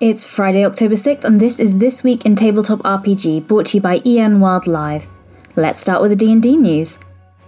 It's Friday, October 6th, and this is This Week in Tabletop RPG, brought to you by EN World Live. Let's start with the D&D news.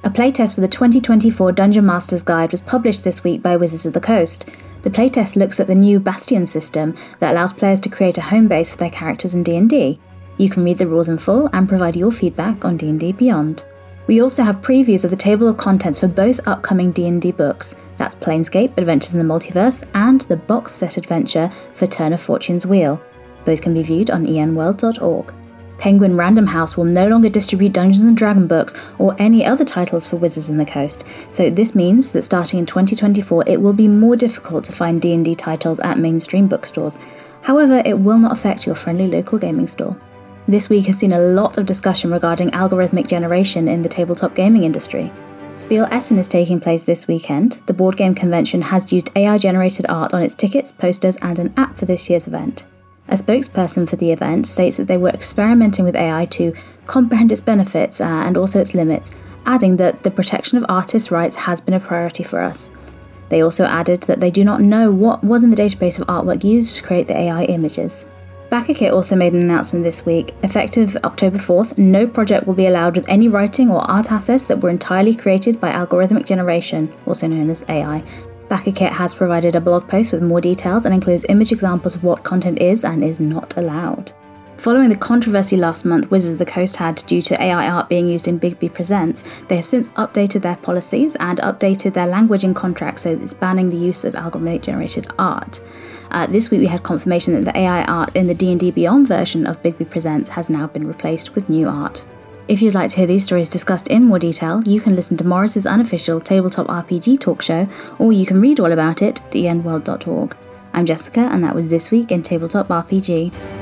A playtest for the 2024 Dungeon Master's Guide was published this week by Wizards of the Coast. The playtest looks at the new Bastion system that allows players to create a home base for their characters in D&D. You can read the rules in full and provide your feedback on D&D Beyond. We also have previews of the table of contents for both upcoming D&D books. That's Planescape: Adventures in the Multiverse and the box set adventure for Turn of Fortune's Wheel. Both can be viewed on enworld.org. Penguin Random House will no longer distribute Dungeons and Dragon books or any other titles for Wizards in the Coast. So this means that starting in 2024 it will be more difficult to find D&D titles at mainstream bookstores. However, it will not affect your friendly local gaming store. This week has seen a lot of discussion regarding algorithmic generation in the tabletop gaming industry. Spiel Essen is taking place this weekend. The board game convention has used AI generated art on its tickets, posters, and an app for this year's event. A spokesperson for the event states that they were experimenting with AI to comprehend its benefits uh, and also its limits, adding that the protection of artists' rights has been a priority for us. They also added that they do not know what was in the database of artwork used to create the AI images. BackerKit also made an announcement this week. Effective October 4th, no project will be allowed with any writing or art assets that were entirely created by algorithmic generation, also known as AI. BackerKit has provided a blog post with more details and includes image examples of what content is and is not allowed. Following the controversy last month Wizards of the Coast had due to AI art being used in Bigby Presents, they have since updated their policies and updated their language in contracts so it's banning the use of algorithmic generated art. Uh, this week we had confirmation that the AI art in the D&D Beyond version of Bigby Presents has now been replaced with new art. If you'd like to hear these stories discussed in more detail, you can listen to Morrus's unofficial tabletop RPG talk show, or you can read all about it at enworld.org. I'm Jessica, and that was This Week in Tabletop RPG.